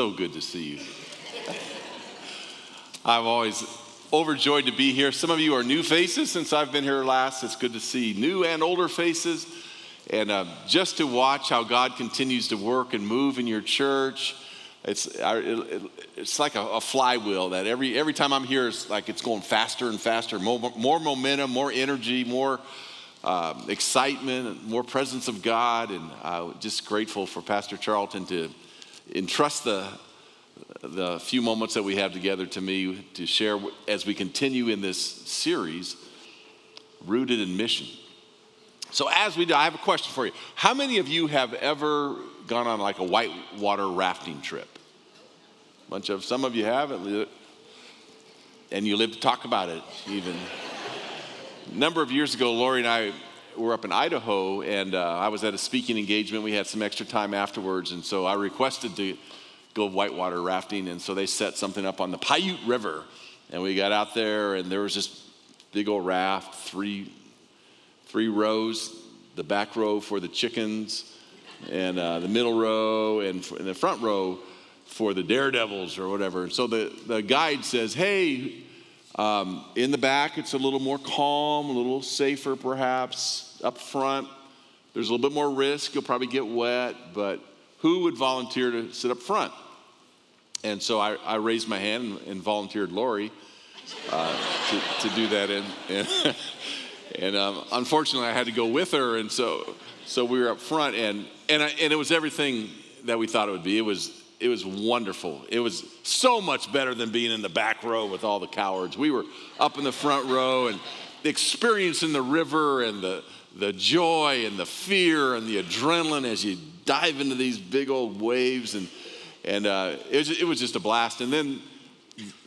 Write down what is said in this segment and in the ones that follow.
So good to see you. I'm always overjoyed to be here. Some of you are new faces since I've been here last. It's good to see new and older faces. And uh, just to watch how God continues to work and move in your church. It's, it's like a, a flywheel that every, every time I'm here, it's like it's going faster and faster, more, more momentum, more energy, more um, excitement, more presence of God. And uh, just grateful for Pastor Charlton to entrust the, the few moments that we have together to me to share as we continue in this series, Rooted in Mission. So, as we do, I have a question for you. How many of you have ever gone on like a whitewater rafting trip? A bunch of, some of you have, and you live to talk about it even. a number of years ago, Lori and I were up in Idaho, and uh, I was at a speaking engagement. We had some extra time afterwards, and so I requested to go whitewater rafting, and so they set something up on the Payette River, and we got out there, and there was this big old raft, three three rows, the back row for the chickens, and uh, the middle row, and, and the front row for the daredevils or whatever. And so the, the guide says, hey, um, in the back, it's a little more calm, a little safer perhaps. Up front, there's a little bit more risk. You'll probably get wet, but who would volunteer to sit up front? And so I, I raised my hand and, and volunteered Lori uh, to, to do that. And, and, and um, unfortunately, I had to go with her. And so, so we were up front, and, and, I, and it was everything that we thought it would be. It was, it was wonderful. It was so much better than being in the back row with all the cowards. We were up in the front row and experiencing the river and the, the joy and the fear and the adrenaline as you dive into these big old waves. And, and uh, it, was, it was just a blast. And then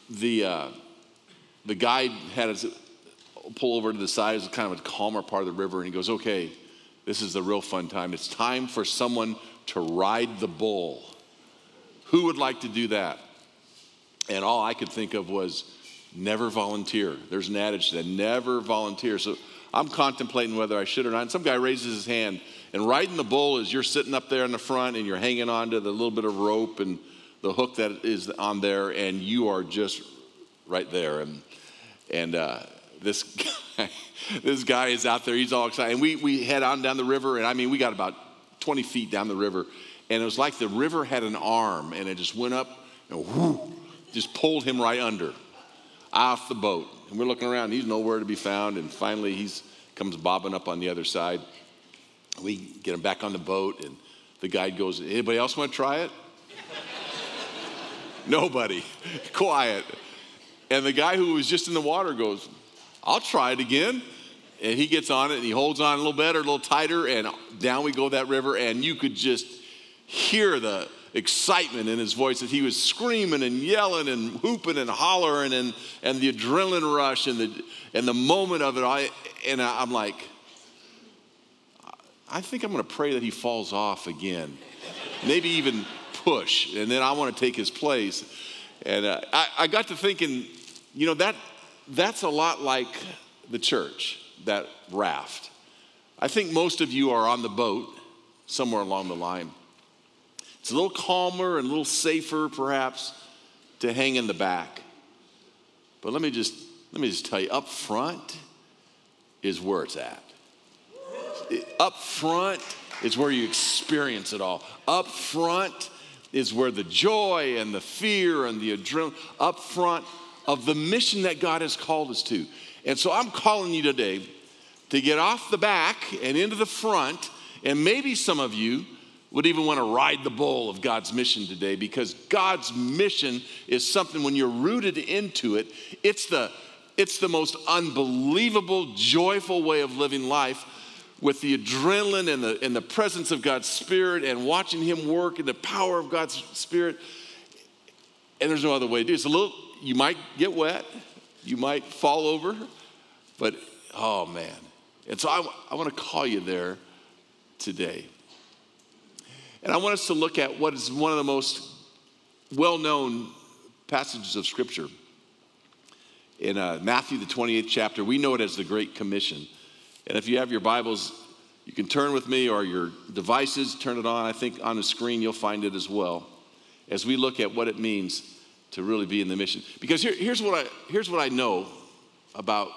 the, uh, the guide had us pull over to the side. It's kind of a calmer part of the river. And he goes, Okay, this is the real fun time. It's time for someone to ride the bull. Who would like to do that? And all I could think of was never volunteer. There's an adage that never volunteer. So I'm contemplating whether I should or not. And some guy raises his hand, and riding the bull is you're sitting up there in the front and you're hanging on to the little bit of rope and the hook that is on there, and you are just right there. And, and uh, this guy, this guy is out there. He's all excited. And we, we head on down the river, and I mean, we got about 20 feet down the river, and it was like the river had an arm, and it just went up and whoo, just pulled him right under, off the boat. And we're looking around, he's nowhere to be found, and finally he's comes bobbing up on the other side. We get him back on the boat, and the guide goes, Anybody else want to try it? Nobody. Quiet. And the guy who was just in the water goes, I'll try it again. And he gets on it and he holds on a little better, a little tighter, and down we go that river. And you could just hear the excitement in his voice that he was screaming and yelling and whooping and hollering and, and the adrenaline rush and the, and the moment of it. I, and I'm like, I think I'm going to pray that he falls off again. Maybe even push. And then I want to take his place. And uh, I, I got to thinking, you know, that that's a lot like the church, that raft. I think most of you are on the boat somewhere along the line. It's a little calmer and a little safer, perhaps, to hang in the back. But let me just let me just tell you, up front is where it's at. Up front is where you experience it all. Up front is where the joy and the fear and the adrenaline, up front of the mission that God has called us to. And so I'm calling you today to get off the back and into the front. And maybe some of you would even want to ride the bull of God's mission today because God's mission is something when you're rooted into it, it's the it's the most unbelievable, joyful way of living life with the adrenaline and the, and the presence of God's Spirit and watching Him work and the power of God's Spirit. And there's no other way to do it. It's a little you might get wet, you might fall over, but oh man. And so I, I want to call you there today. And I want us to look at what is one of the most well known passages of Scripture. In uh, Matthew, the 28th chapter, we know it as the Great Commission. And if you have your Bibles, you can turn with me or your devices, turn it on. I think on the screen you'll find it as well. as we look at what it means to really be in the mission. Because here, here's, what I, here's what I know about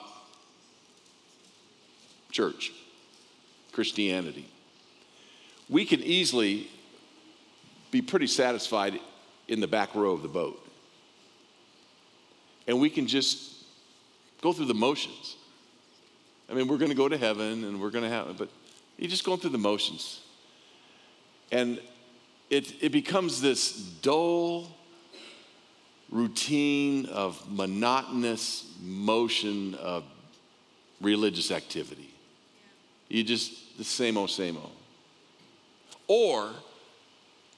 church, Christianity. We can easily be pretty satisfied in the back row of the boat. And we can just go through the motions. I mean, we're going to go to heaven and we're going to have, but you're just going through the motions. And it, it becomes this dull routine of monotonous motion of religious activity. You just, the same old, same old. Or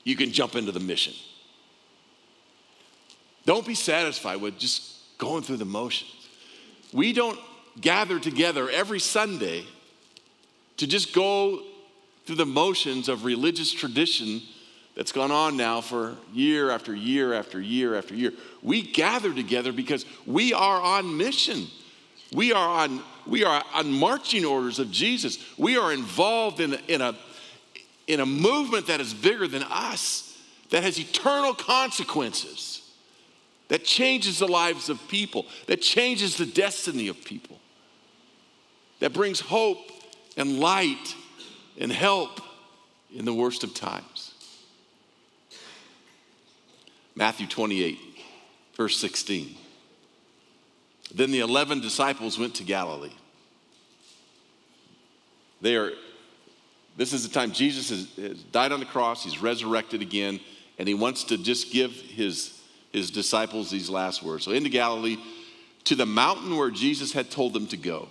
you can jump into the mission. Don't be satisfied with just going through the motions. We don't gather together every Sunday to just go through the motions of religious tradition that's gone on now for year after year after year after year. We gather together because we are on mission. We are on, we are on marching orders of Jesus. We are involved in, in, a, in a movement that is bigger than us, that has eternal consequences, that changes the lives of people, that changes the destiny of people, that brings hope and light and help in the worst of times. Matthew 28, verse 16. Then the 11 disciples went to Galilee. They are, this is the time Jesus has, has died on the cross, he's resurrected again, and he wants to just give his, his disciples these last words. So, into Galilee, to the mountain where Jesus had told them to go.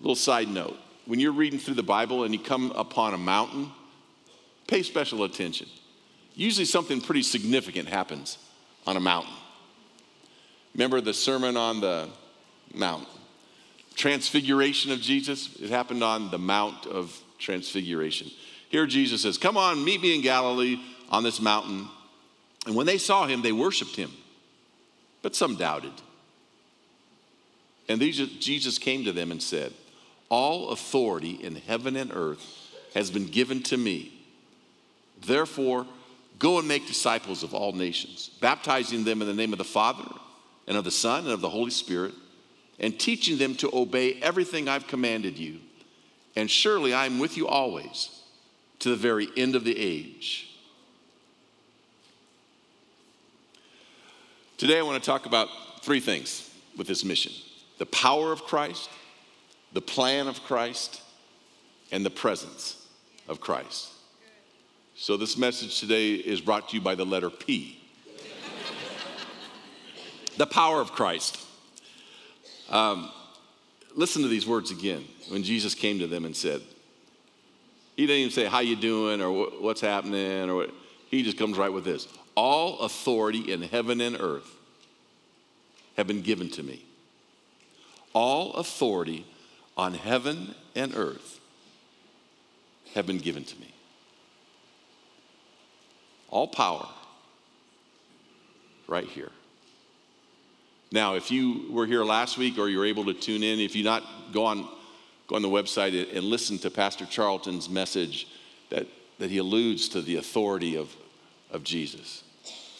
Little side note when you're reading through the Bible and you come upon a mountain, pay special attention. Usually something pretty significant happens on a mountain. Remember the Sermon on the Mount? Transfiguration of Jesus, it happened on the Mount of Transfiguration. Here Jesus says, Come on, meet me in Galilee on this mountain. And when they saw him, they worshiped him, but some doubted. And these, Jesus came to them and said, all authority in heaven and earth has been given to me. Therefore, go and make disciples of all nations, baptizing them in the name of the Father and of the Son and of the Holy Spirit, and teaching them to obey everything I've commanded you. And surely I am with you always to the very end of the age. Today, I want to talk about three things with this mission the power of Christ the plan of Christ, and the presence of Christ. So, this message today is brought to you by the letter P. the power of Christ. Um, listen to these words again when Jesus came to them and said, He didn't even say, How you doing or what's happening, or what. He just comes right with this All authority in heaven and earth have been given to me. All authority on heaven and earth have been given to me. All power right here. Now, if you were here last week or you're able to tune in, if you not go on go on the website and listen to Pastor Charlton's message that, that he alludes to the authority of, of Jesus.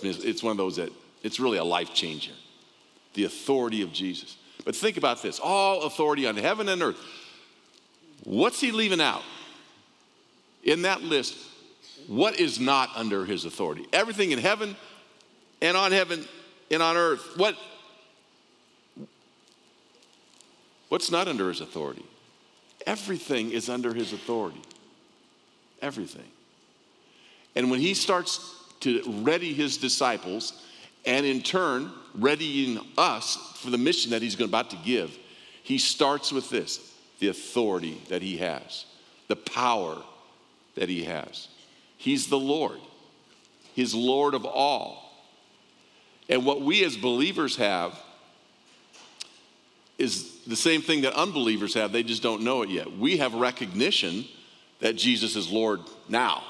It's, it's one of those that it's really a life changer. The authority of Jesus. But think about this all authority on heaven and earth. What's he leaving out? In that list, what is not under his authority? Everything in heaven and on heaven and on earth. What What's not under his authority? Everything is under his authority. Everything. And when he starts to ready his disciples and in turn readying us for the mission that he's about to give, he starts with this the authority that he has, the power that he has. He's the Lord, he's Lord of all. And what we as believers have is the same thing that unbelievers have, they just don't know it yet. We have recognition that Jesus is Lord now.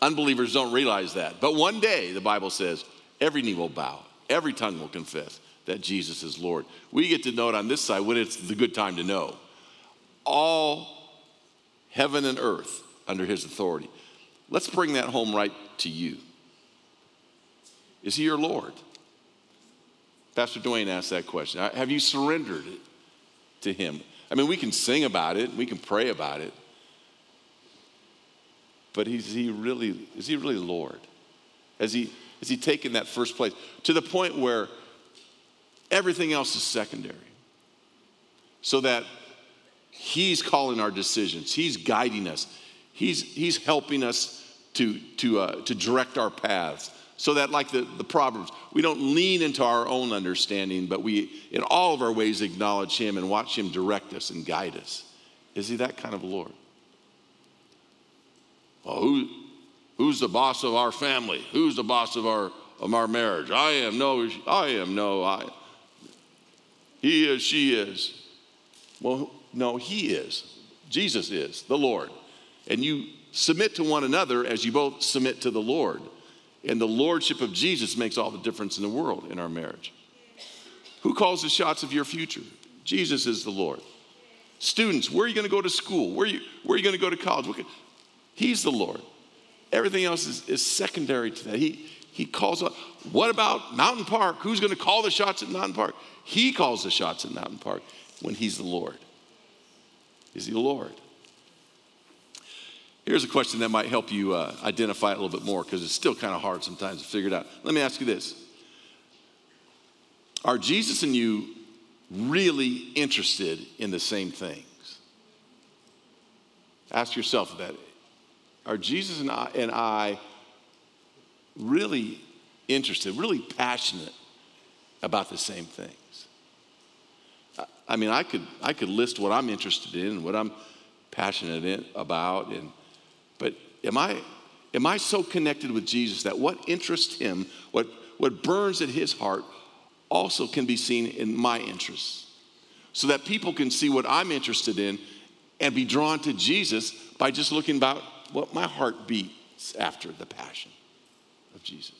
Unbelievers don't realize that. But one day, the Bible says, every knee will bow, every tongue will confess that Jesus is Lord. We get to know it on this side when it's the good time to know. All heaven and earth under his authority. Let's bring that home right to you. Is he your Lord? Pastor Dwayne asked that question. Have you surrendered to him? I mean, we can sing about it, we can pray about it. But is he really, is he really Lord? Has he, has he taken that first place to the point where everything else is secondary? So that he's calling our decisions, he's guiding us, he's, he's helping us to, to, uh, to direct our paths. So that, like the, the Proverbs, we don't lean into our own understanding, but we, in all of our ways, acknowledge Him and watch Him direct us and guide us. Is He that kind of Lord? Well, who, who's the boss of our family? Who's the boss of our, of our marriage? I am. No, I am. No, I. He is, she is. Well, no, He is. Jesus is the Lord. And you submit to one another as you both submit to the Lord. And the lordship of Jesus makes all the difference in the world in our marriage. Who calls the shots of your future? Jesus is the Lord. Students, where are you going to go to school? Where are you, where are you going to go to college? He's the Lord. Everything else is, is secondary to that. He, he calls up. What about Mountain Park? Who's going to call the shots at Mountain Park? He calls the shots at Mountain Park when he's the Lord. Is he the Lord? Here's a question that might help you uh, identify it a little bit more because it's still kind of hard sometimes to figure it out. Let me ask you this Are Jesus and you really interested in the same things? Ask yourself that. Are Jesus and I, and I really interested, really passionate about the same things? I mean, I could, I could list what I'm interested in, and what I'm passionate in, about, and am I, am I so connected with Jesus that what interests him, what, what burns at his heart, also can be seen in my interests? So that people can see what I'm interested in and be drawn to Jesus by just looking about what my heart beats after the passion of Jesus.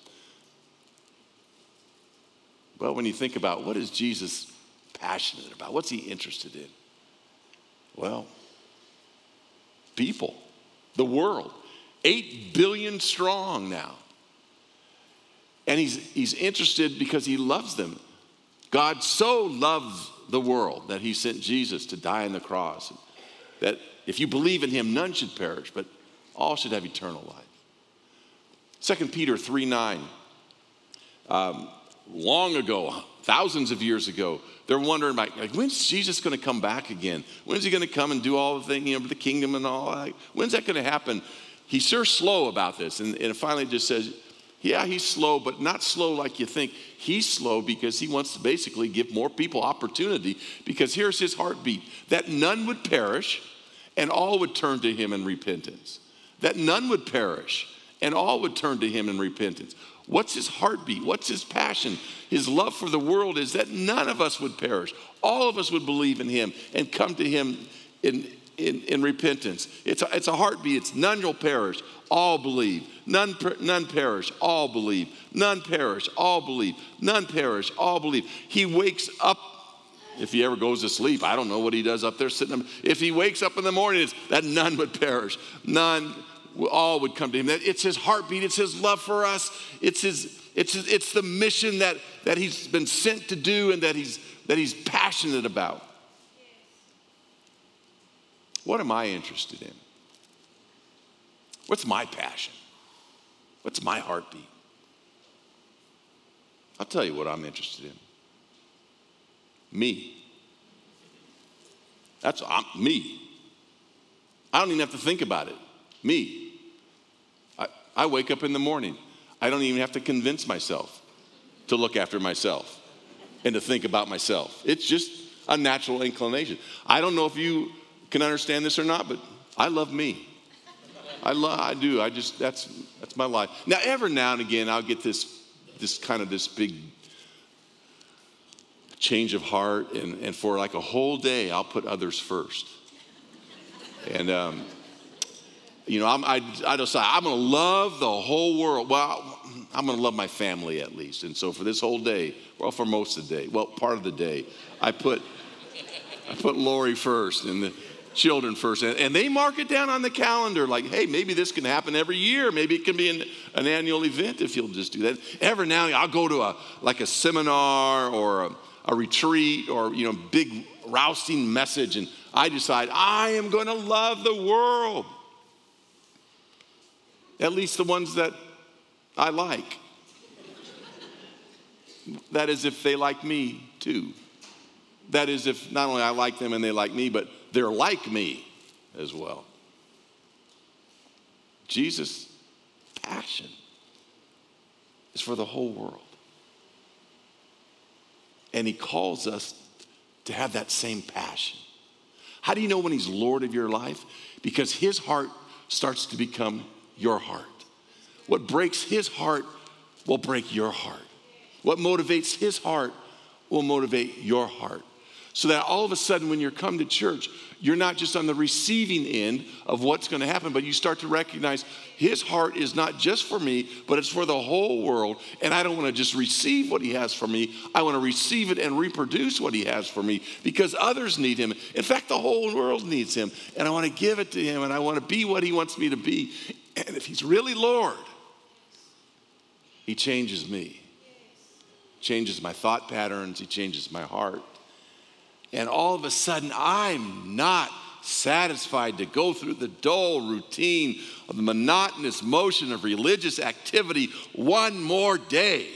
Well, when you think about what is Jesus passionate about, what's he interested in? Well, people the world. Eight billion strong now. And he's, he's interested because he loves them. God so loves the world that he sent Jesus to die on the cross. That if you believe in him, none should perish, but all should have eternal life. 2 Peter 3 9. Um, long ago, thousands of years ago, they're wondering like, like when's Jesus going to come back again? When's he going to come and do all the things, you know, the kingdom and all that? When's that going to happen? He's sure slow about this. And, and finally just says, yeah, he's slow, but not slow like you think. He's slow because he wants to basically give more people opportunity because here's his heartbeat that none would perish and all would turn to him in repentance. That none would perish and all would turn to him in repentance. What's his heartbeat? What's his passion? His love for the world is that none of us would perish. All of us would believe in him and come to him in, in, in repentance. It's a, it's a heartbeat. It's none will perish, all believe. None, none perish, all believe. None perish, all believe. None perish, all believe. He wakes up if he ever goes to sleep. I don't know what he does up there sitting. If he wakes up in the morning, it's that none would perish. None all would come to him. It's his heartbeat, it's his love for us, it's, his, it's, his, it's the mission that, that he's been sent to do and that he's, that he's passionate about. What am I interested in? What's my passion? What's my heartbeat? I'll tell you what I'm interested in. Me. That's I'm, me. I don't even have to think about it. Me. I, I wake up in the morning. I don't even have to convince myself to look after myself and to think about myself. It's just a natural inclination. I don't know if you can understand this or not, but I love me. I love, I do. I just, that's, that's my life. Now, every now and again, I'll get this, this kind of this big change of heart, and, and for like a whole day, I'll put others first. And, um, you know, I'm, I, I decide I'm going to love the whole world. Well, I'm going to love my family at least. And so for this whole day, well, for most of the day, well, part of the day, I put, I put Lori first. And, the, children first. And they mark it down on the calendar like, hey, maybe this can happen every year. Maybe it can be an, an annual event if you'll just do that. Every now and I'll go to a like a seminar or a, a retreat or you know, big rousing message, and I decide I am going to love the world. At least the ones that I like. that is, if they like me too. That is, if not only I like them and they like me, but they're like me as well. Jesus' passion is for the whole world. And he calls us to have that same passion. How do you know when he's Lord of your life? Because his heart starts to become your heart. What breaks his heart will break your heart. What motivates his heart will motivate your heart. So that all of a sudden, when you're come to church, you're not just on the receiving end of what's going to happen, but you start to recognize his heart is not just for me, but it's for the whole world. And I don't want to just receive what he has for me. I want to receive it and reproduce what he has for me because others need him. In fact, the whole world needs him. And I want to give it to him and I want to be what he wants me to be. And if he's really Lord, he changes me, changes my thought patterns, he changes my heart. And all of a sudden, I'm not satisfied to go through the dull routine of the monotonous motion of religious activity one more day.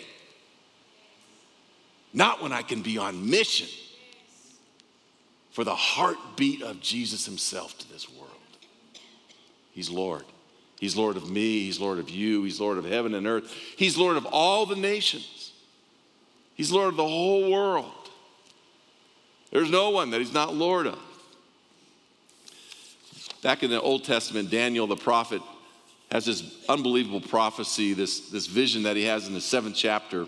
Not when I can be on mission for the heartbeat of Jesus Himself to this world. He's Lord. He's Lord of me. He's Lord of you. He's Lord of heaven and earth. He's Lord of all the nations. He's Lord of the whole world. There's no one that he's not Lord of. Back in the Old Testament, Daniel the prophet has this unbelievable prophecy, this, this vision that he has in the seventh chapter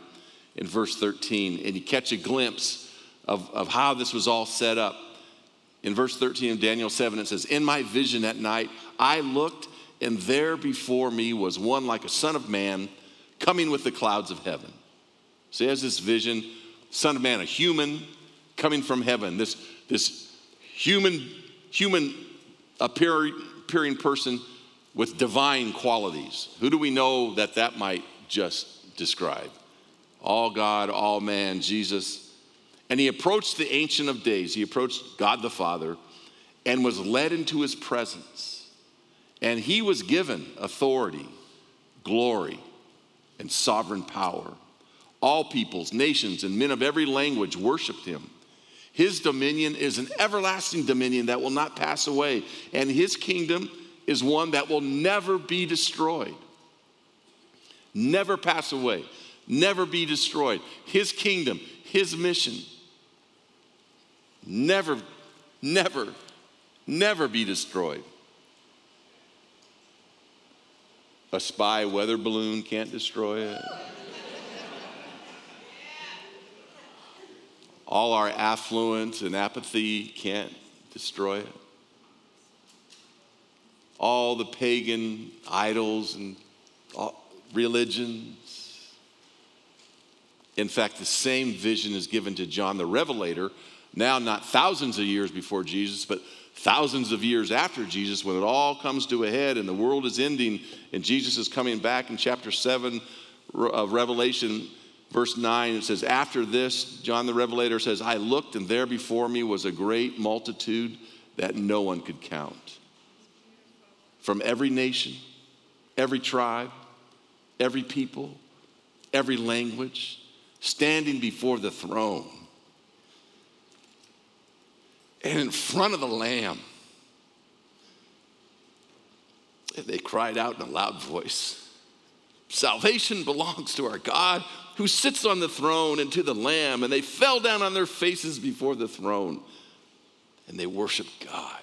in verse 13. And you catch a glimpse of, of how this was all set up. In verse 13 of Daniel 7, it says, In my vision at night, I looked, and there before me was one like a son of man coming with the clouds of heaven. So he has this vision, son of man, a human coming from heaven, this, this human, human appearing, appearing person with divine qualities. Who do we know that that might just describe? All God, all man, Jesus. And he approached the Ancient of Days, he approached God the Father, and was led into his presence. And he was given authority, glory, and sovereign power. All peoples, nations, and men of every language worshiped him. His dominion is an everlasting dominion that will not pass away, and his kingdom is one that will never be destroyed. Never pass away, never be destroyed. His kingdom, his mission, never, never, never be destroyed. A spy weather balloon can't destroy it. All our affluence and apathy can't destroy it. All the pagan idols and religions. In fact, the same vision is given to John the Revelator, now not thousands of years before Jesus, but thousands of years after Jesus, when it all comes to a head and the world is ending and Jesus is coming back in chapter 7 of Revelation verse 9, it says, After this, John the Revelator says, I looked, and there before me was a great multitude that no one could count. From every nation, every tribe, every people, every language, standing before the throne. And in front of the Lamb, they cried out in a loud voice Salvation belongs to our God who sits on the throne and to the Lamb. And they fell down on their faces before the throne and they worshiped God.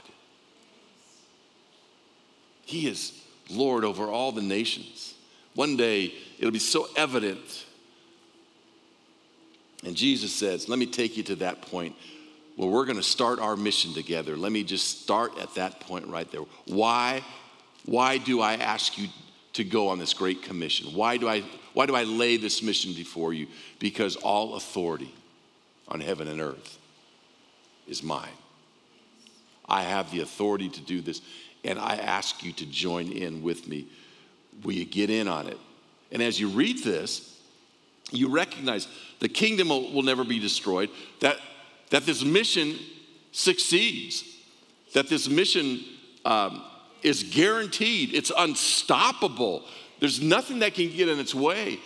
He is Lord over all the nations. One day it'll be so evident. And Jesus says, Let me take you to that point where we're going to start our mission together. Let me just start at that point right there. Why? Why do I ask you to go on this great commission. Why do I, why do I lay this mission before you? Because all authority on heaven and earth is mine. I have the authority to do this, and I ask you to join in with me. Will you get in on it? And as you read this, you recognize the kingdom will, will never be destroyed, that, that this mission succeeds, that this mission um, is guaranteed, it's unstoppable. There's nothing that can get in its way.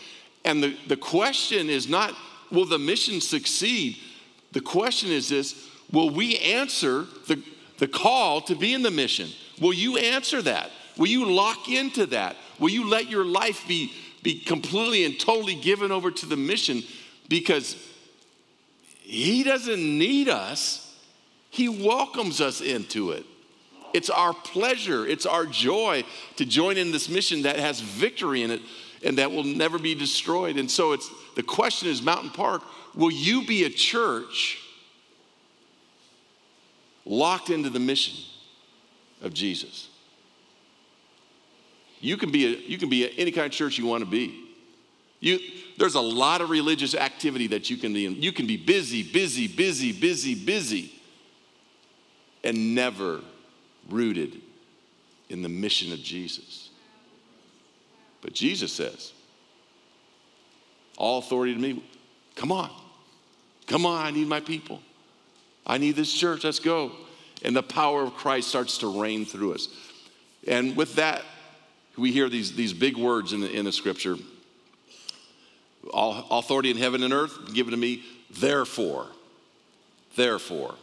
And the, the question is not, will the mission succeed? The question is this will we answer the, the call to be in the mission? Will you answer that? Will you lock into that? Will you let your life be, be completely and totally given over to the mission? Because He doesn't need us, He welcomes us into it. It's our pleasure, it's our joy to join in this mission that has victory in it and that will never be destroyed. And so it's the question is Mountain Park, will you be a church locked into the mission of Jesus? You can be a, you can be a, any kind of church you want to be. You, there's a lot of religious activity that you can be in. You can be busy, busy, busy, busy, busy, and never rooted in the mission of Jesus. But Jesus says, All authority to me, come on. Come on, I need my people. I need this church, let's go. And the power of Christ starts to reign through us. And with that, we hear these, these big words in the, in the scripture all authority in heaven and earth given to me, therefore. Therefore.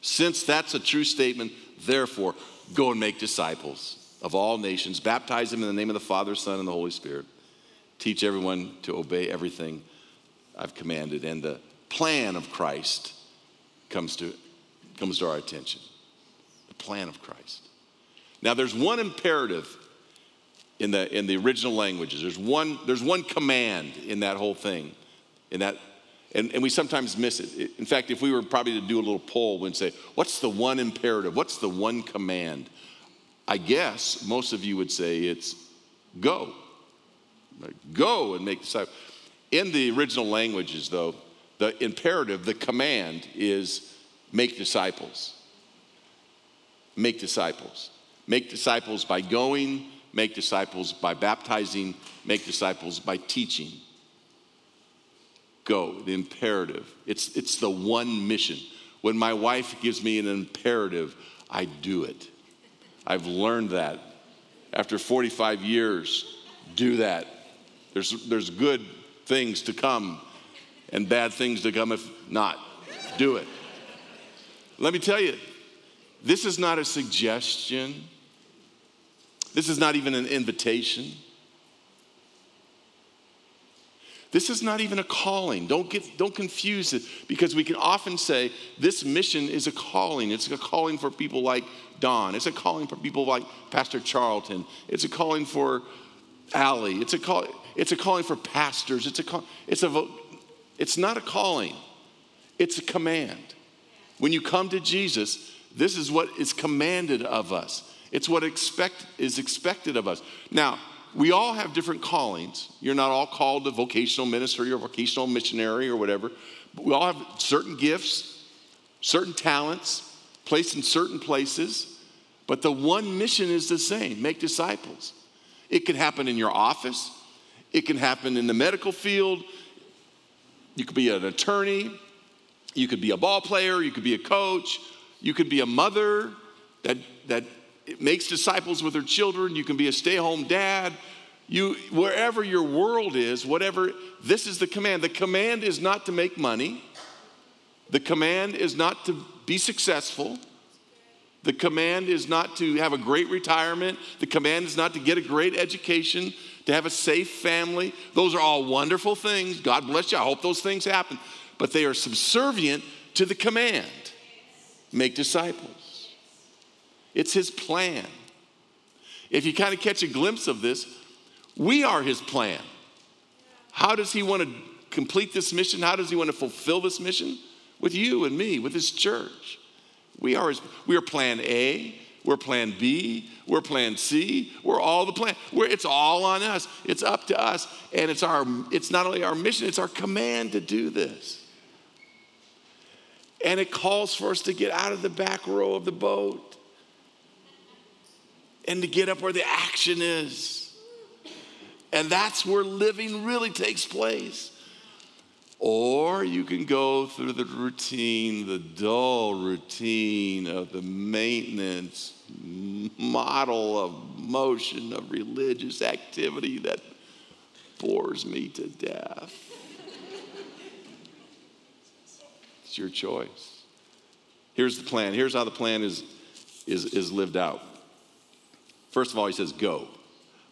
Since that's a true statement, therefore, go and make disciples of all nations, baptize them in the name of the Father, Son, and the Holy Spirit. Teach everyone to obey everything I've commanded. And the plan of Christ comes to, comes to our attention. The plan of Christ. Now, there's one imperative in the, in the original languages. There's one, there's one command in that whole thing, in that, and, and we sometimes miss it. In fact, if we were probably to do a little poll, we'd say, what's the one imperative? What's the one command? I guess most of you would say it's go. Go and make disciples. In the original languages, though, the imperative, the command is make disciples. Make disciples. Make disciples by going, make disciples by baptizing, make disciples by teaching. Go, the imperative. It's, it's the one mission. When my wife gives me an imperative, I do it. I've learned that. After 45 years, do that. There's, there's good things to come and bad things to come if not. Do it. Let me tell you, this is not a suggestion. This is not even an invitation. This is not even a calling. Don't, get, don't confuse it because we can often say this mission is a calling. It's a calling for people like Don. It's a calling for people like Pastor Charlton. It's a calling for Allie. It's a, call, it's a calling for pastors. It's, a call, it's, a, it's not a calling, it's a command. When you come to Jesus, this is what is commanded of us. It's what expect, is expected of us. Now, we all have different callings. You're not all called to vocational ministry or vocational missionary or whatever. But we all have certain gifts, certain talents, placed in certain places. But the one mission is the same make disciples. It can happen in your office, it can happen in the medical field. You could be an attorney, you could be a ball player, you could be a coach, you could be a mother that, that makes disciples with her children. You can be a stay home dad. You, wherever your world is, whatever, this is the command. The command is not to make money. The command is not to be successful. The command is not to have a great retirement. The command is not to get a great education, to have a safe family. Those are all wonderful things. God bless you. I hope those things happen. But they are subservient to the command make disciples. It's his plan. If you kind of catch a glimpse of this, we are his plan. How does he want to complete this mission? How does he want to fulfill this mission? With you and me, with his church. We are, his, we are plan A, we're plan B, we're plan C, we're all the plan. We're, it's all on us. It's up to us. And it's our it's not only our mission, it's our command to do this. And it calls for us to get out of the back row of the boat and to get up where the action is. And that's where living really takes place. Or you can go through the routine, the dull routine of the maintenance model of motion of religious activity that bores me to death. it's your choice. Here's the plan. Here's how the plan is, is, is lived out. First of all, he says, Go.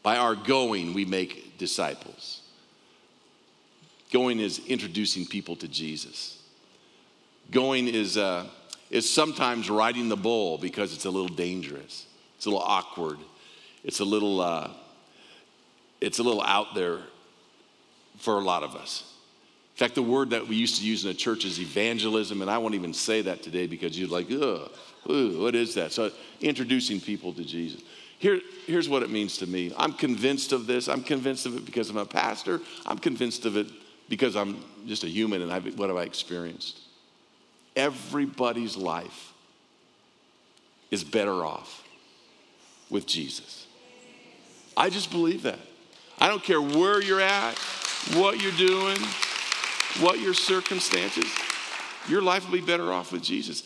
By our going, we make disciples. Going is introducing people to Jesus. Going is, uh, is sometimes riding the bull because it's a little dangerous. It's a little awkward. It's a little, uh, it's a little out there for a lot of us. In fact, the word that we used to use in the church is evangelism, and I won't even say that today because you're like, ugh, what is that? So, introducing people to Jesus. Here, here's what it means to me. I'm convinced of this. I'm convinced of it because I'm a pastor. I'm convinced of it because I'm just a human and I've, what have I experienced? Everybody's life is better off with Jesus. I just believe that. I don't care where you're at, what you're doing, what your circumstances, your life will be better off with Jesus.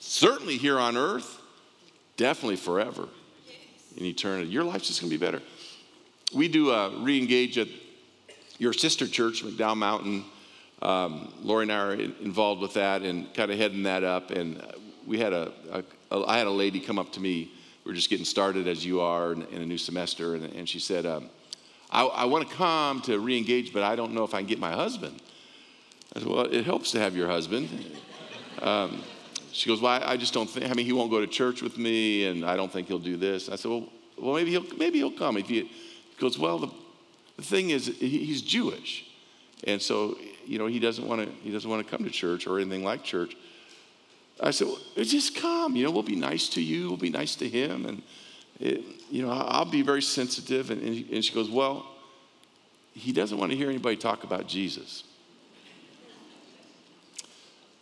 Certainly here on earth, definitely forever in eternity. Your life's just gonna be better. We do a uh, re engage at your sister church, McDowell Mountain. Um, Lori and I are involved with that and kind of heading that up. And we had a, a, a I had a lady come up to me. We are just getting started as you are in, in a new semester, and, and she said, um, I, I want to come to re-engage, but I don't know if I can get my husband." I said, "Well, it helps to have your husband." Um, she goes, "Well, I, just don't think. I mean, he won't go to church with me, and I don't think he'll do this." I said, "Well, well, maybe he'll maybe he'll come if he." Goes, "Well, the the thing is, he's Jewish. And so, you know, he doesn't want to, he doesn't want to come to church or anything like church. I said, well, just come, you know, we'll be nice to you. We'll be nice to him. And, it, you know, I'll be very sensitive. And, and she goes, well, he doesn't want to hear anybody talk about Jesus.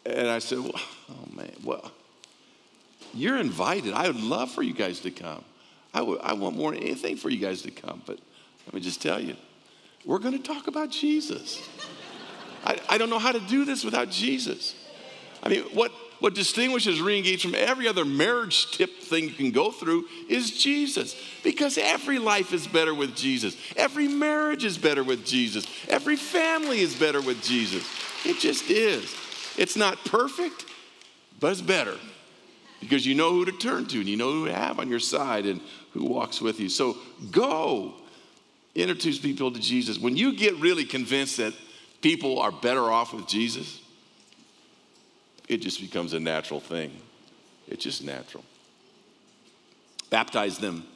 And I said, well, oh man, well, you're invited. I would love for you guys to come. I, want more than anything for you guys to come. But let me just tell you, we're going to talk about Jesus. I, I don't know how to do this without Jesus. I mean, what, what distinguishes reengage from every other marriage tip thing you can go through is Jesus. Because every life is better with Jesus. Every marriage is better with Jesus. Every family is better with Jesus. It just is. It's not perfect, but it's better. Because you know who to turn to and you know who to have on your side and who walks with you. So go introduce people to Jesus, when you get really convinced that people are better off with Jesus, it just becomes a natural thing. It's just natural. Baptize them.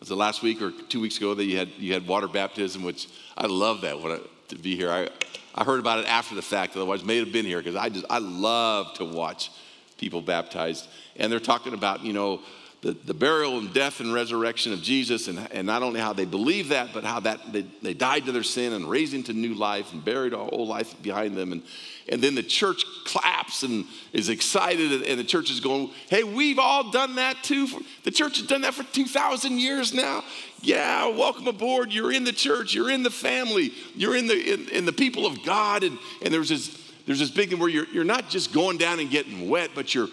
Was the last week or two weeks ago that you had you had water baptism, which I love that when I, to be here. I, I heard about it after the fact, otherwise may have been here because I just I love to watch people baptized. And they're talking about, you know, the, the burial and death and resurrection of Jesus, and, and not only how they believe that, but how that they, they died to their sin and raised into new life and buried a whole life behind them. And, and then the church claps and is excited, and the church is going, Hey, we've all done that too. The church has done that for 2,000 years now. Yeah, welcome aboard. You're in the church, you're in the family, you're in the, in, in the people of God. And, and there's this there's this big thing where you're, you're not just going down and getting wet, but you're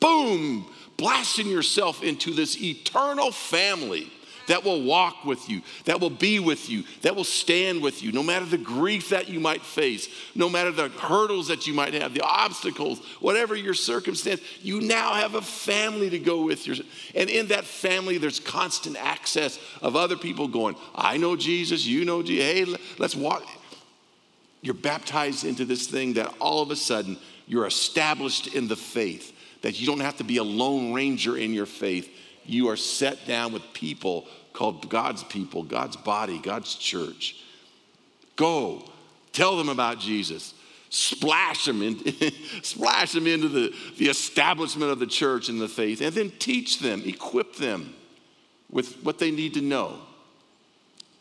boom, blasting yourself into this eternal family that will walk with you, that will be with you, that will stand with you, no matter the grief that you might face, no matter the hurdles that you might have, the obstacles, whatever your circumstance, you now have a family to go with. And in that family, there's constant access of other people going, I know Jesus, you know Jesus, hey, let's walk. You're baptized into this thing that all of a sudden you're established in the faith that you don't have to be a lone ranger in your faith. You are set down with people called God's people, God's body, God's church. Go, tell them about Jesus. Splash them, in, splash them into the, the establishment of the church and the faith, and then teach them, equip them with what they need to know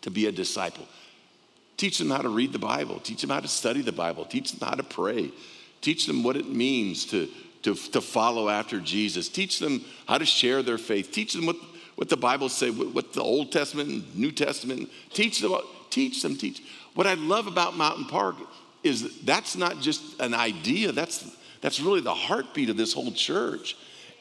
to be a disciple. Teach them how to read the Bible, teach them how to study the Bible, teach them how to pray, Teach them what it means to, to, to follow after Jesus. Teach them how to share their faith. Teach them what, what the Bible say, what, what the Old Testament and New Testament. Teach them, teach them, teach. What I love about Mountain Park is that's not just an idea. That's that's really the heartbeat of this whole church.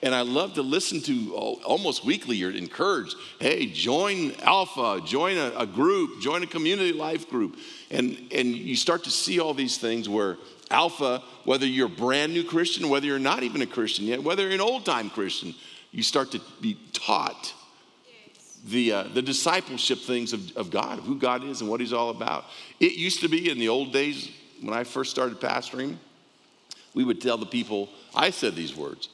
And I love to listen to almost weekly, you're encouraged. Hey, join Alpha, join a, a, group, join a community life group. And, and you start to see all these things where Alpha, whether you're a brand new Christian, whether you're not even a Christian yet, whether you're an old time Christian, you start to be taught the, uh, the discipleship things of, of God, of who God is and what He's all about. It used to be in the old days when I first started pastoring, we would tell the people, I said these words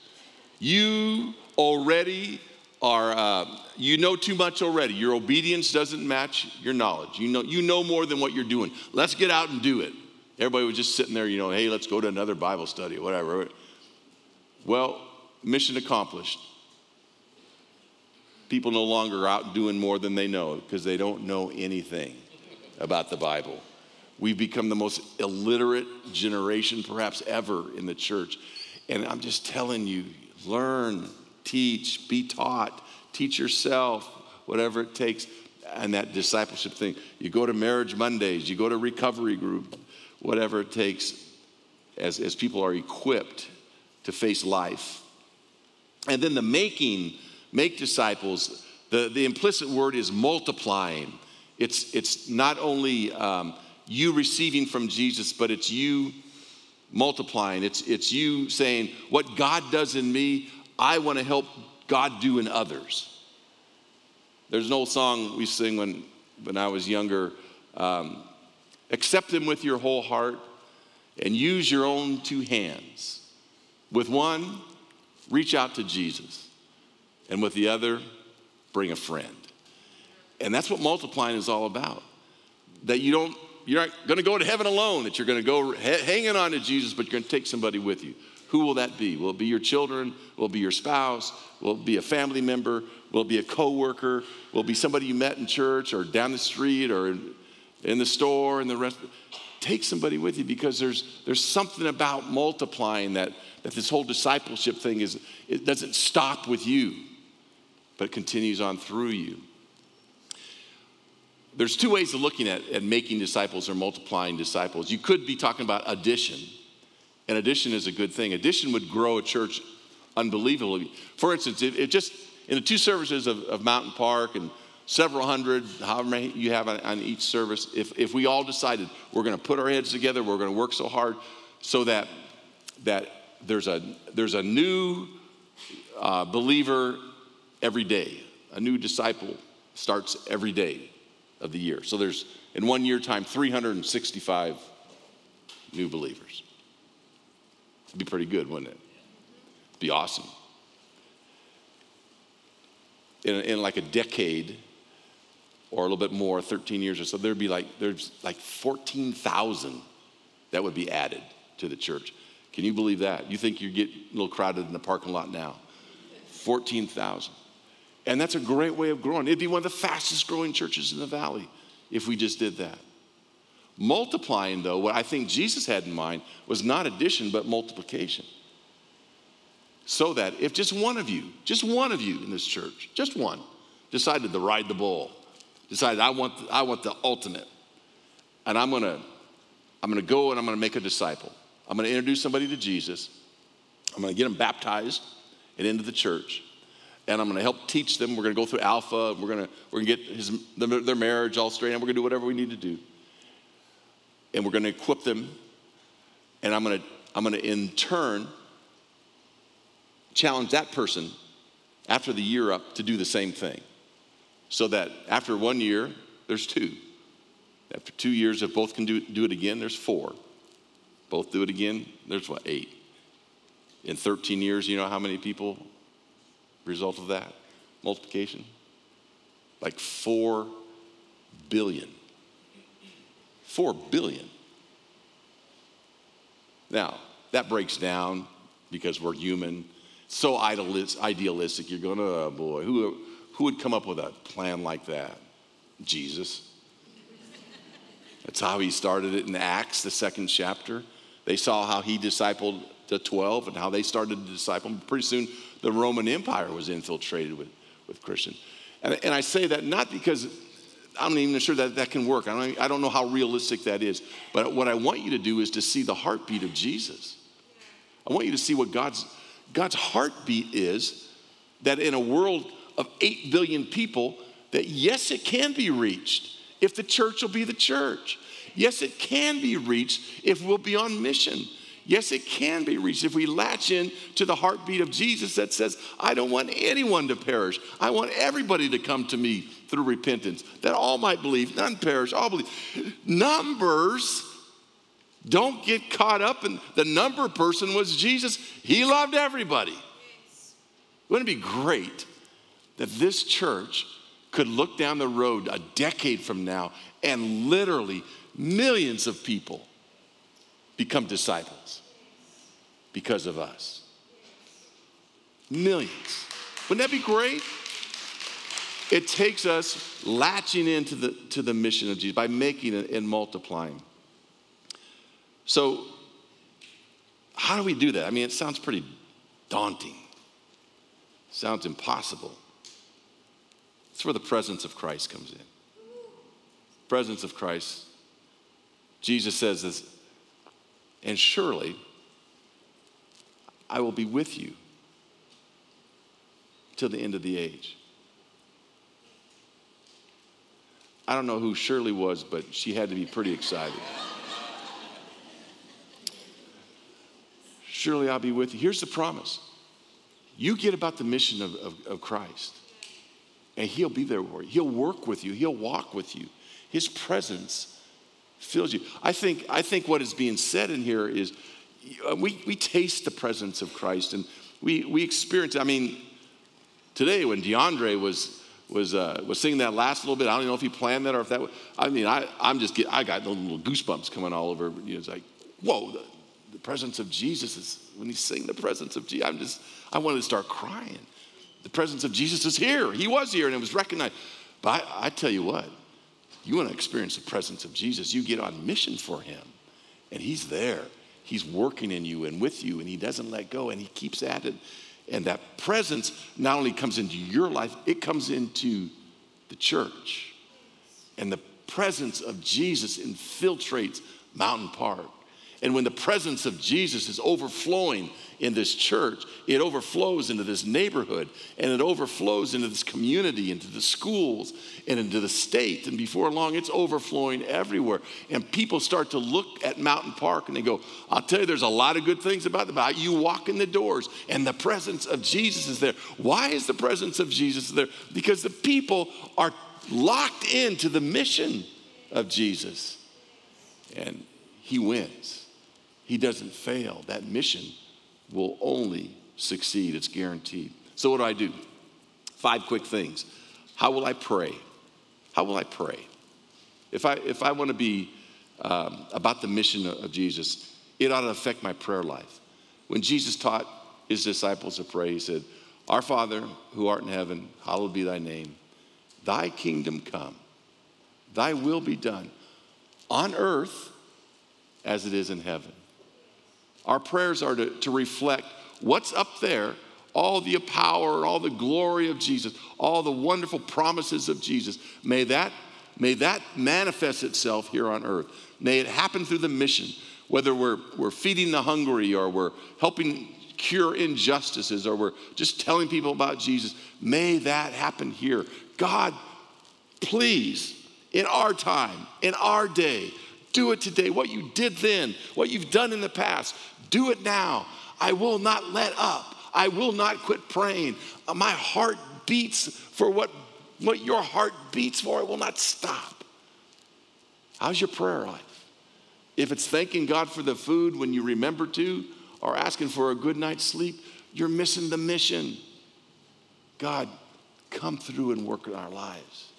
you already are, uh, you know too much already. Your obedience doesn't match your knowledge. You know, you know more than what you're doing. Let's get out and do it. Everybody was just sitting there, you know, hey, let's go to another Bible study whatever. Well, mission accomplished. People no longer out doing more than they know because they don't know anything about the Bible. We've become the most illiterate generation perhaps ever in the church. And I'm just telling you, learn, teach, be taught, teach yourself, whatever it takes. And that discipleship thing. You go to marriage Mondays, you go to recovery group, whatever it takes as, as people are equipped to face life. And then the making, make disciples, the, the implicit word is multiplying. It's, it's not only um, you receiving from Jesus, but it's you multiplying. It's, it's you saying, What God does in me, I want to help God do in others. There's an old song we sing when, when I was younger um, accept Him with your whole heart and use your own two hands. With one, reach out to Jesus, and with the other, bring a friend. And that's what multiplying is all about. That you don't you're not going to go to heaven alone, that you're going to go hanging on to Jesus, but you're going to take somebody with you. Who will that be? Will it be your children? Will it be your spouse? Will it be a family member? Will it be a coworker? Will it be somebody you met in church or down the street or in the store and the rest? Take somebody with you because there's, there's something about multiplying that, that this whole discipleship thing is, it doesn't stop with you, but continues on through you there's two ways of looking at, at making disciples or multiplying disciples. You could be talking about addition, and addition is a good thing. Addition would grow a church unbelievably. For instance, if, if just in the two services of, of, Mountain Park and several hundred, however many you have on, on each service, if, if we all decided we're going to put our heads together, we're going to work so hard so that, that there's, a, there's a new uh, believer every day, a new disciple starts every day of the year. So there's, in one year time, 365 new believers. It'd be pretty good, wouldn't it? It'd be awesome. In, in like a decade or a little bit more, 13 years or so, there'd be like, there's like 14,000 that would be added to the church. Can you believe that? You think you get a little crowded in the parking lot now? 14,000. And that's a great way of growing. It'd be one of the fastest growing churches in the valley if we just did that. Multiplying, though, what I think Jesus had in mind was not addition, but multiplication. So that if just one of you, just one of you in this church, just one, decided to ride the bull, decided I want, I want the ultimate, and I'm gonna, I'm gonna go and I'm gonna make a disciple. I'm gonna introduce somebody to Jesus. I'm gonna get them baptized and into the church and I'm going to help teach them. We're going to go through Alpha. We're going to, we're going to get his, their marriage all straight, and we're going to do whatever we need to do. And we're going to equip them, and I'm going to, I'm going to in turn challenge that person after the year up to do the same thing. So that after one year, there's two. After two years, if both can do, do it again, there's four. Both do it again, there's what, eight. In 13 years, you know how many people result of that multiplication? Like 4 billion. 4 billion. Now, that breaks down because we're human. So idealistic. You're going, oh boy, who, who would come up with a plan like that? Jesus. That's how he started it in Acts, the second chapter. They saw how he discipled the 12 and how they started to disciple. Pretty soon, the Roman Empire was infiltrated with, with Christians. And, and I say that not because I'm not even sure that that can work. I don't, I don't know how realistic that is. But what I want you to do is to see the heartbeat of Jesus. I want you to see what God's, God's heartbeat is that in a world of 8 billion people, that yes, it can be reached if the church will be the church. Yes, it can be reached if we'll be on mission. Yes, it can be reached if we latch in to the heartbeat of Jesus that says, I don't want anyone to perish. I want everybody to come to me through repentance, that all might believe, none perish, all believe. Numbers don't get caught up in the number person was Jesus. He loved everybody. Wouldn't it be great that this church could look down the road a decade from now and literally millions of people become disciples because of us. Millions. Wouldn't that be great? It takes us latching into the, to the mission of Jesus by making it and multiplying. So, how do we do that? I mean, it sounds pretty daunting, sounds impossible. It's where the presence of Christ comes in. Presence of Christ. Jesus says this, and surely I will be with you till the end of the age. I don't know who Shirley was, but she had to be pretty excited. Surely I'll be with you. Here's the promise you get about the mission of, of, of Christ and He'll be there for you. He'll work with you, He'll walk with you. His presence fills you. I think, I think what is being said in here is uh, we, we taste the presence of Christ and we, we experience, I mean, today when DeAndre was, was, uh, was singing that last little bit, I don't know if he planned that or if that was, I mean, I, I'm just, get, I got little goosebumps coming all over. You know, it's like, whoa, the, the presence of Jesus is, when he's singing the presence of Jesus, I'm just, I wanted to start crying. The presence of Jesus is here. He was here and it was recognized. But I, I tell you what, you want to experience the presence of Jesus, you get on mission for him. And he's there. He's working in you and with you, and he doesn't let go, and he keeps at it. And that presence not only comes into your life, it comes into the church. And the presence of Jesus infiltrates Mountain Park. And when the presence of Jesus is overflowing in this church, it overflows into this neighborhood and it overflows into this community, into the schools and into the state. And before long, it's overflowing everywhere. And people start to look at Mountain Park and they go, I'll tell you, there's a lot of good things about it. But you walk in the doors and the presence of Jesus is there. Why is the presence of Jesus there? Because the people are locked into the mission of Jesus. And he wins he doesn't fail. That mission will only succeed, it's guaranteed. So, what do I do? Five quick things. How will I pray? How will I pray? If I, if I want to be um, about the mission of, of Jesus, it ought to affect my prayer life. When Jesus taught his disciples to pray, he said, Our Father who art in heaven, hallowed be thy name. Thy kingdom come, thy will be done on earth as it is in heaven. Our prayers are to, to reflect what's up there, all the power, all the glory of Jesus, all the wonderful promises of Jesus. May that, may that manifest itself here on earth. May it happen through the mission, whether we're, we're feeding the hungry or we're helping cure injustices or we're just telling people about Jesus. May that happen here. God, please, in our time, in our day, do it today. What you did then, what you've done in the past, do it now. I will not let up. I will not quit praying. Uh, my heart beats for what, what your heart beats for. It will not stop. How's your prayer life? If it's thanking God for the food when you remember to, or asking for a good night's sleep, you're missing the mission. God, come through and work in our lives.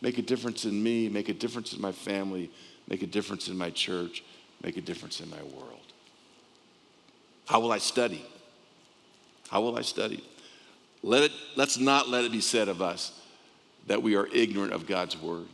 Make a difference in me, make a difference in my family, make a difference in my church, make a difference in my world. How will I study? How will I study? Let it, let's not let it be said of us that we are ignorant of God's word.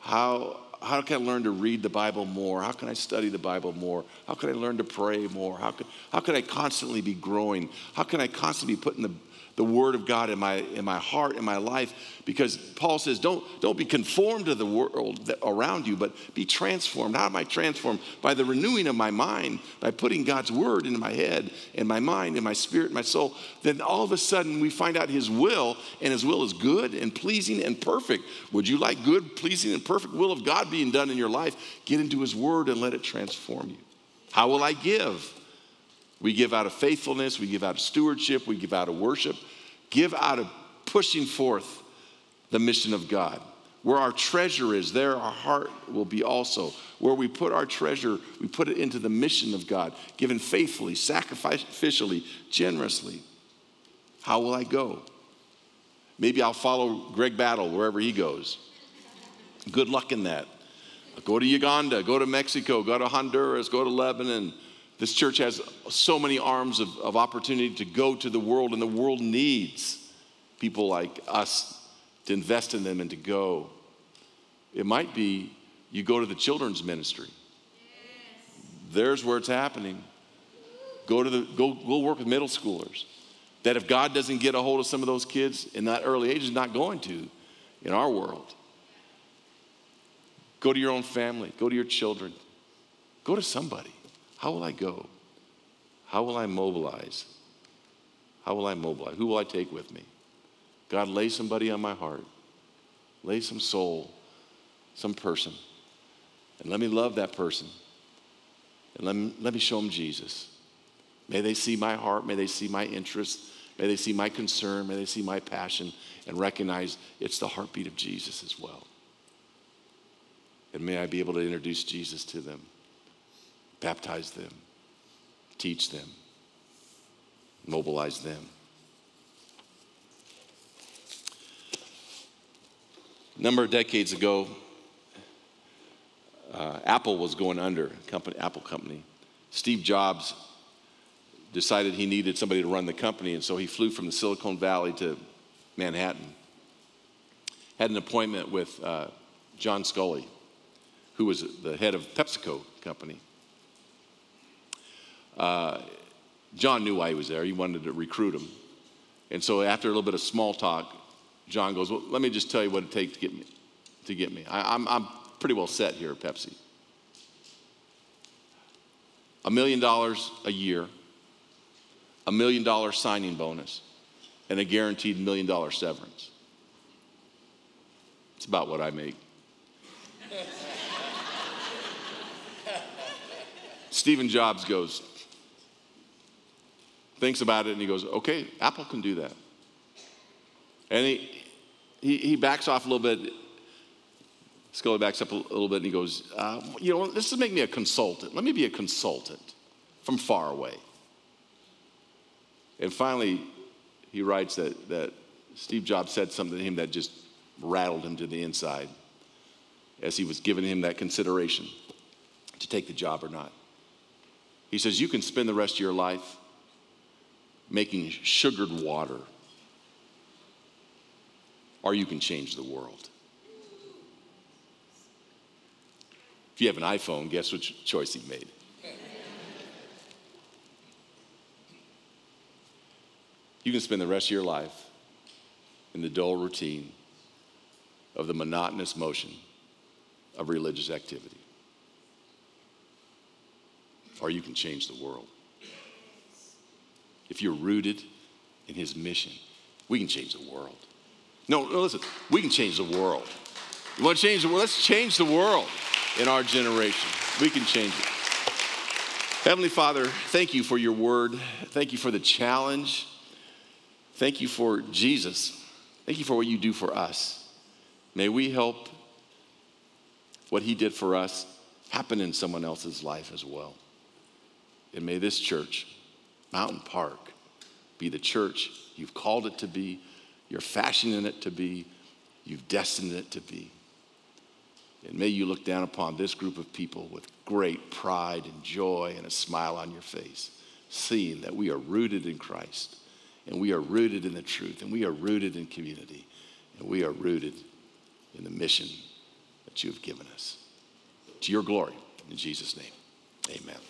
How, how can I learn to read the Bible more? How can I study the Bible more? How can I learn to pray more? How can, how can I constantly be growing? How can I constantly be putting the the word of God in my, in my heart, in my life, because Paul says, don't, don't be conformed to the world around you, but be transformed. How am I transformed? By the renewing of my mind, by putting God's word into my head and my mind and my spirit and my soul. Then all of a sudden we find out his will, and his will is good and pleasing and perfect. Would you like good, pleasing, and perfect will of God being done in your life? Get into his word and let it transform you. How will I give? We give out of faithfulness, we give out of stewardship, we give out of worship, give out of pushing forth the mission of God. Where our treasure is, there our heart will be also. Where we put our treasure, we put it into the mission of God, given faithfully, sacrificially, generously. How will I go? Maybe I'll follow Greg Battle wherever he goes. Good luck in that. Go to Uganda, go to Mexico, go to Honduras, go to Lebanon, this church has so many arms of, of opportunity to go to the world, and the world needs people like us to invest in them and to go. It might be you go to the children's ministry. There's where it's happening. Go to the go, go work with middle schoolers. That if God doesn't get a hold of some of those kids in that early age, is not going to in our world. Go to your own family, go to your children, go to somebody. How will I go? How will I mobilize? How will I mobilize? Who will I take with me? God, lay somebody on my heart. Lay some soul, some person. And let me love that person. And let me, let me show them Jesus. May they see my heart. May they see my interest. May they see my concern. May they see my passion and recognize it's the heartbeat of Jesus as well. And may I be able to introduce Jesus to them baptize them, teach them, mobilize them. A number of decades ago, uh, Apple was going under, company, Apple company. Steve Jobs decided he needed somebody to run the company, and so he flew from the Silicon Valley to Manhattan. Had an appointment with uh, John Sculley, who was the head of PepsiCo company. Uh, John knew why he was there. He wanted to recruit him. And so after a little bit of small talk, John goes, Well, let me just tell you what it takes to get me. To get me. I, I'm, I'm pretty well set here at Pepsi. A million dollars a year, a million dollar signing bonus, and a guaranteed million dollar severance. It's about what I make. Stephen Jobs goes, thinks about it and he goes, okay, Apple can do that. And he, he, he backs off a little bit. Sculley backs up a little bit and he goes, uh, you know, this is make me a consultant. Let me be a consultant from far away. And finally, he writes that, that Steve Jobs said something to him that just rattled him to the inside as he was giving him that consideration to take the job or not. He says, You can spend the rest of your life making sugared water, or you can change the world. If you have an iPhone, guess which choice he made? You can spend the rest of your life in the dull routine of the monotonous motion of religious activity. Or you can change the world if you're rooted in his mission, we can change the world. No, no, listen, we can change the world. You want to change the world? Let's change the world in our generation. We can change it. Heavenly Father, thank you for your word. Thank you for the challenge. Thank you for Jesus. Thank you for what you do for us. May we help what he did for us happen in someone else's life as well. And may this church Mountain Park be the church you've called it to be, you're fashioning it to be, you've destined it to be. And may you look down upon this group of people with great pride and joy and a smile on your face, seeing that we are rooted in Christ and we are rooted in the truth and we are rooted in community and we are rooted in the mission that you have given us. to your glory. In Jesus' name, amen.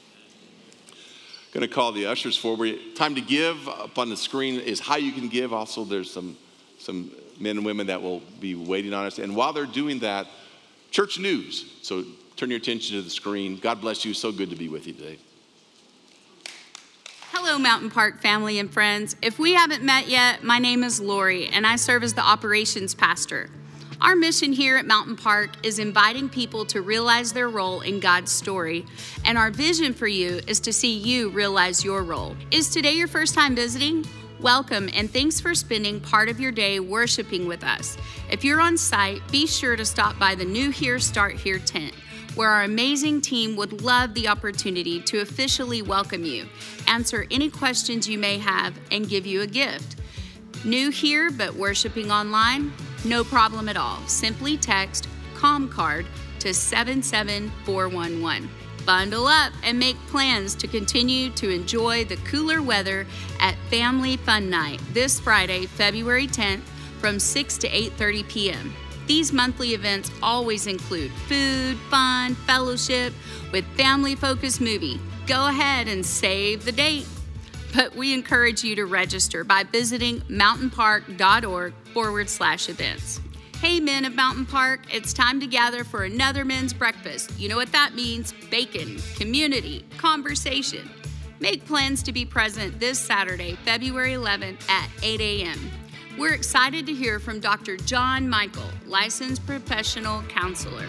Going to call the ushers forward. Time to give up on the screen is how you can give. Also, there's some, some men and women that will be waiting on us. And while they're doing that, church news. So turn your attention to the screen. God bless you. So good to be with you today. Hello, Mountain Park family and friends. If we haven't met yet, my name is Lori, and I serve as the operations pastor. Our mission here at Mountain Park is inviting people to realize their role in God's story, and our vision for you is to see you realize your role. Is today your first time visiting? Welcome and thanks for spending part of your day worshiping with us. If you're on site, be sure to stop by the New Here Start Here tent, where our amazing team would love the opportunity to officially welcome you, answer any questions you may have, and give you a gift. New here but worshiping online? No problem at all. Simply text COMCARD to 77411. Bundle up and make plans to continue to enjoy the cooler weather at Family Fun Night this Friday, February 10th from 6 to 8:30 p.m. These monthly events always include food, fun, fellowship with family-focused movie. Go ahead and save the date. But we encourage you to register by visiting mountainpark.org forward slash events. Hey, men of Mountain Park, it's time to gather for another men's breakfast. You know what that means bacon, community, conversation. Make plans to be present this Saturday, February 11th at 8 a.m. We're excited to hear from Dr. John Michael, licensed professional counselor.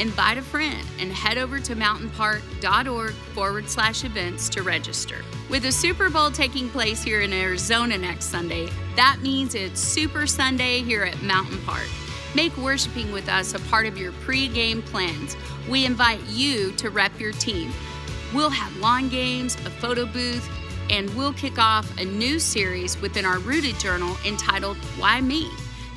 Invite a friend and head over to mountainpark.org forward slash events to register. With the Super Bowl taking place here in Arizona next Sunday, that means it's Super Sunday here at Mountain Park. Make worshiping with us a part of your pre-game plans. We invite you to rep your team. We'll have lawn games, a photo booth, and we'll kick off a new series within our Rooted Journal entitled Why Me?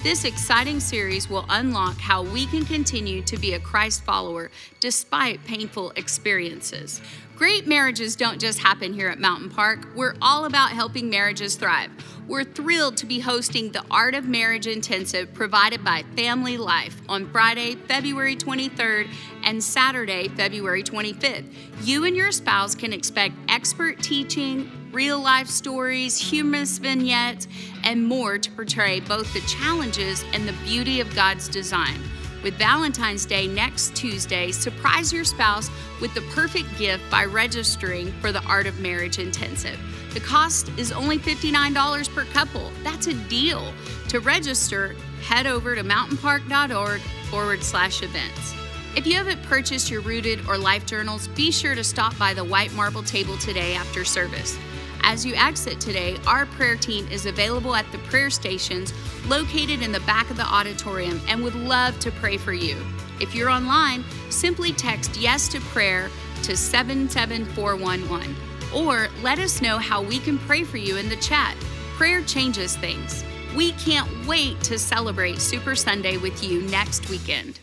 This exciting series will unlock how we can continue to be a Christ follower despite painful experiences. Great marriages don't just happen here at Mountain Park. We're all about helping marriages thrive. We're thrilled to be hosting the Art of Marriage Intensive provided by Family Life on Friday, February 23rd and Saturday, February 25th. You and your spouse can expect expert teaching, real life stories, humorous vignettes, and more to portray both the challenges and the beauty of God's design. With Valentine's Day next Tuesday, surprise your spouse with the perfect gift by registering for the Art of Marriage Intensive. The cost is only $59 per couple. That's a deal. To register, head over to mountainpark.org forward slash events. If you haven't purchased your Rooted or Life Journals, be sure to stop by the white marble table today after service. As you exit today, our prayer team is available at the prayer stations located in the back of the auditorium and would love to pray for you. If you're online, simply text yes to prayer to 77411 or let us know how we can pray for you in the chat. Prayer changes things. We can't wait to celebrate Super Sunday with you next weekend.